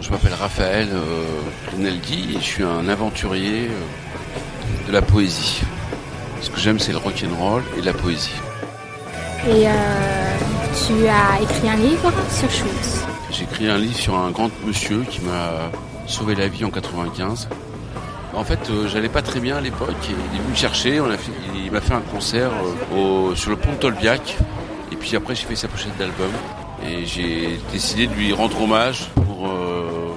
Je m'appelle Raphaël euh, Rinaldi et je suis un aventurier euh, de la poésie. Ce que j'aime, c'est le rock'n'roll et la poésie. Et euh, tu as écrit un livre sur Schultz. J'ai écrit un livre sur un grand monsieur qui m'a sauvé la vie en 95. En fait, euh, j'allais pas très bien à l'époque il est venu me chercher. On a fait, il m'a fait un concert euh, au- sur le pont de Tolbiac. Et puis après, j'ai fait sa pochette d'album. Et j'ai décidé de lui rendre hommage pour euh,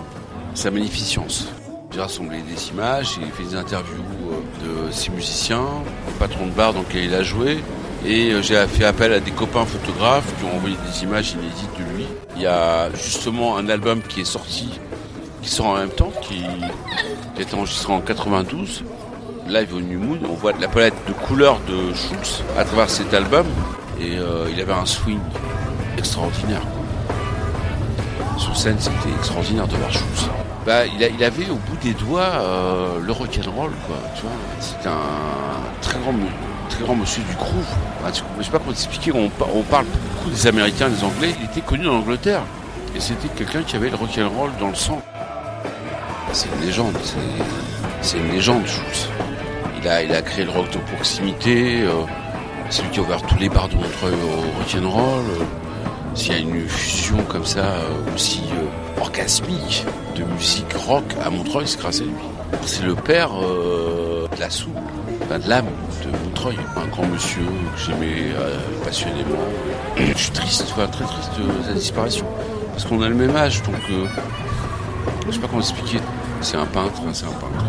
sa magnificence. J'ai rassemblé des images, j'ai fait des interviews euh, de ses musiciens, le patron de bar dans lequel il a joué. Et euh, j'ai fait appel à des copains photographes qui ont envoyé des images inédites de lui. Il y a justement un album qui est sorti, qui sort en même temps, qui, qui été enregistré en 92. Live au New Moon, on voit la palette de couleurs de Schultz à travers cet album. Et il avait un swing extraordinaire. Sur scène, c'était extraordinaire de voir Schultz. Bah, il, a- il avait au bout des doigts euh, le rock'n'roll, quoi. Tu vois, c'était un très grand, très grand monsieur du groove. Bah, tu- je sais pas comment t'expliquer. On, on parle beaucoup des Américains, des Anglais. Il était connu en Angleterre, et c'était quelqu'un qui avait le rock'n'roll dans le sang. C'est une légende. c'est- C'est une légende, Schultz. Il a, il a créé le rock de proximité. euh, c'est lui qui a ouvert tous les bars de Montreuil au rock'n'roll. S'il y a une fusion comme ça euh, aussi euh, orgasmique de musique rock à Montreuil, c'est grâce à lui. C'est le père euh, de la soupe, de l'âme de Montreuil. Un grand monsieur que j'aimais passionnément. Je suis triste, très triste de sa disparition. Parce qu'on a le même âge, donc euh, je sais pas comment expliquer. C'est un peintre, hein, c'est un peintre.